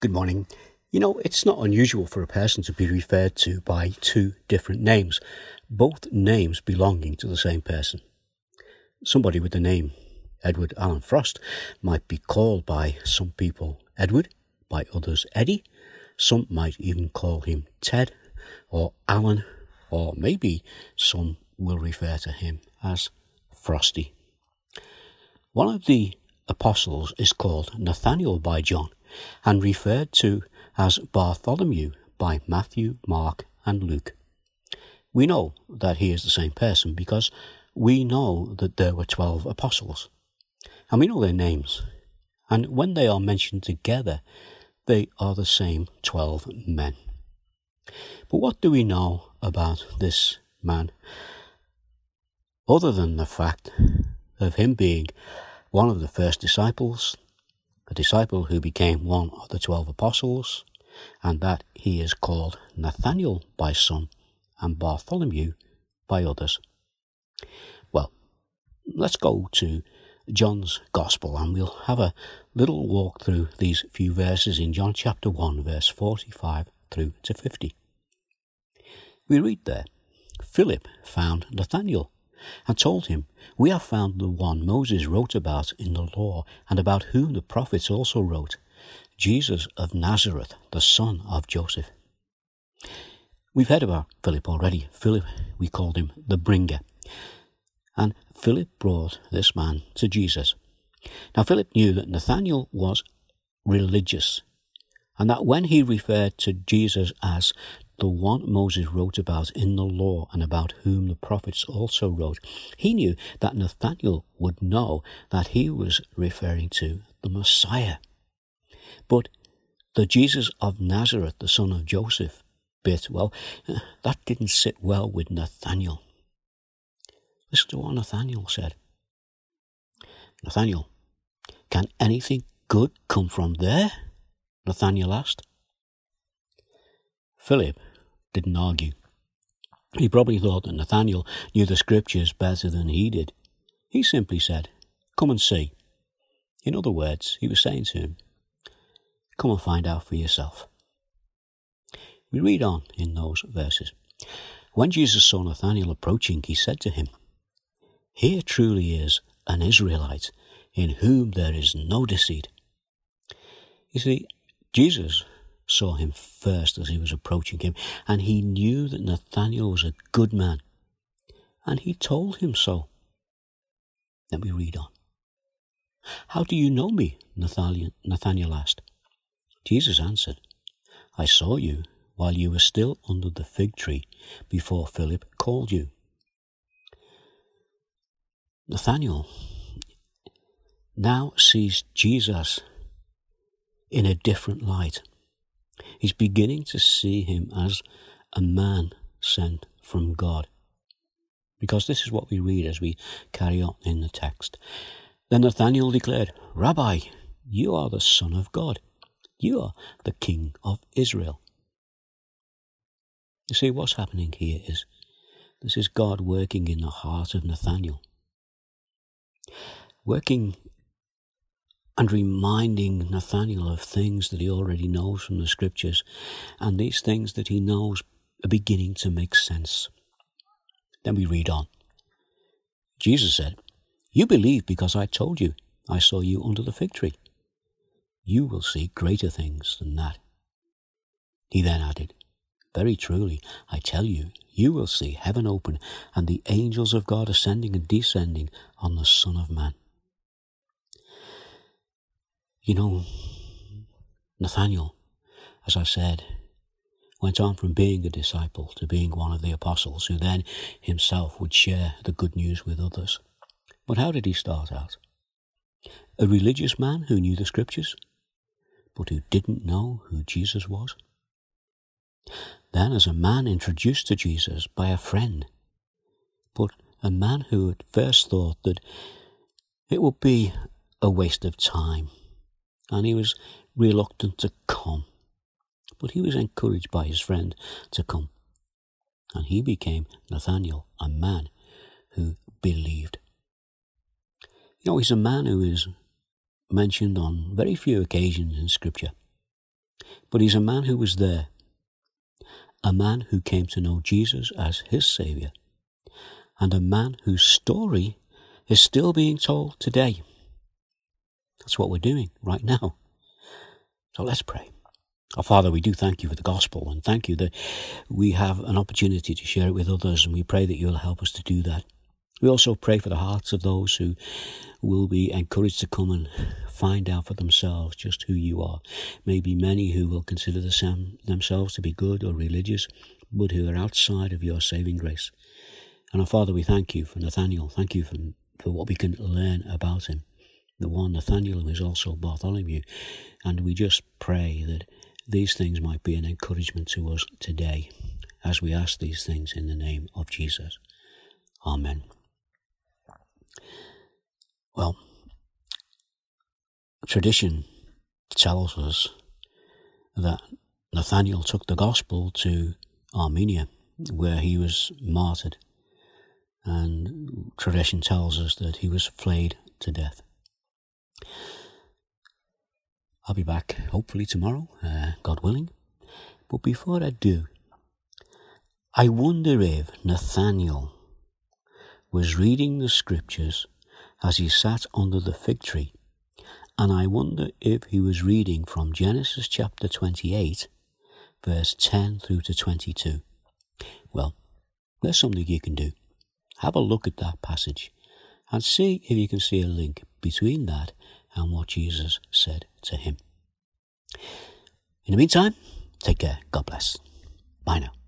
Good morning. You know, it's not unusual for a person to be referred to by two different names, both names belonging to the same person. Somebody with the name Edward Allen Frost might be called by some people Edward, by others Eddie. Some might even call him Ted or Alan, or maybe some will refer to him as Frosty. One of the apostles is called Nathaniel by John and referred to as Bartholomew by Matthew, Mark, and Luke. We know that he is the same person because we know that there were 12 apostles, and we know their names. And when they are mentioned together, they are the same 12 men. But what do we know about this man? Other than the fact of him being one of the first disciples, a disciple who became one of the twelve apostles, and that he is called Nathaniel by some and Bartholomew by others. Well, let's go to John's Gospel and we'll have a little walk through these few verses in John chapter 1, verse 45 through to 50. We read there Philip found Nathanael and told him, We have found the one Moses wrote about in the law, and about whom the prophets also wrote, Jesus of Nazareth, the son of Joseph. We've heard about Philip already. Philip, we called him the bringer. And Philip brought this man to Jesus. Now, Philip knew that Nathanael was religious, and that when he referred to Jesus as the one Moses wrote about in the law and about whom the prophets also wrote. He knew that Nathanael would know that he was referring to the Messiah. But the Jesus of Nazareth, the son of Joseph, bit, well, that didn't sit well with Nathanael. Listen to what Nathanael said. Nathanael, can anything good come from there? Nathanael asked. Philip didn't argue. He probably thought that Nathanael knew the scriptures better than he did. He simply said, Come and see. In other words, he was saying to him, Come and find out for yourself. We read on in those verses. When Jesus saw Nathanael approaching, he said to him, Here truly is an Israelite in whom there is no deceit. You see, Jesus saw him first as he was approaching him, and he knew that Nathanael was a good man, and he told him so. Then we read on. How do you know me? Nathanael asked. Jesus answered, I saw you while you were still under the fig tree before Philip called you. Nathanael now sees Jesus in a different light. He's beginning to see him as a man sent from God. Because this is what we read as we carry on in the text. Then Nathanael declared, Rabbi, you are the Son of God. You are the King of Israel. You see, what's happening here is this is God working in the heart of Nathanael. Working and reminding Nathanael of things that he already knows from the scriptures, and these things that he knows are beginning to make sense. Then we read on. Jesus said, You believe because I told you I saw you under the fig tree. You will see greater things than that. He then added, Very truly, I tell you, you will see heaven open and the angels of God ascending and descending on the Son of Man. You know, Nathaniel, as I said, went on from being a disciple to being one of the apostles, who then himself would share the good news with others. But how did he start out? A religious man who knew the scriptures, but who didn't know who Jesus was? Then, as a man introduced to Jesus by a friend, but a man who at first thought that it would be a waste of time and he was reluctant to come. But he was encouraged by his friend to come, and he became Nathaniel, a man who believed. You know, he's a man who is mentioned on very few occasions in Scripture. but he's a man who was there, a man who came to know Jesus as his Saviour, and a man whose story is still being told today. That's what we're doing right now. So let's pray. Our Father, we do thank you for the gospel and thank you that we have an opportunity to share it with others, and we pray that you'll help us to do that. We also pray for the hearts of those who will be encouraged to come and find out for themselves just who you are. Maybe many who will consider themselves to be good or religious, but who are outside of your saving grace. And our Father, we thank you for Nathaniel. Thank you for, for what we can learn about him. The one Nathaniel who is also Bartholomew. And we just pray that these things might be an encouragement to us today as we ask these things in the name of Jesus. Amen. Well, tradition tells us that Nathaniel took the gospel to Armenia, where he was martyred, and tradition tells us that he was flayed to death. I'll be back hopefully tomorrow, uh, God willing. But before I do, I wonder if Nathaniel was reading the scriptures as he sat under the fig tree, and I wonder if he was reading from Genesis chapter 28, verse 10 through to 22. Well, there's something you can do. Have a look at that passage and see if you can see a link between that and what Jesus said to him. In the meantime, take care. God bless. Bye now.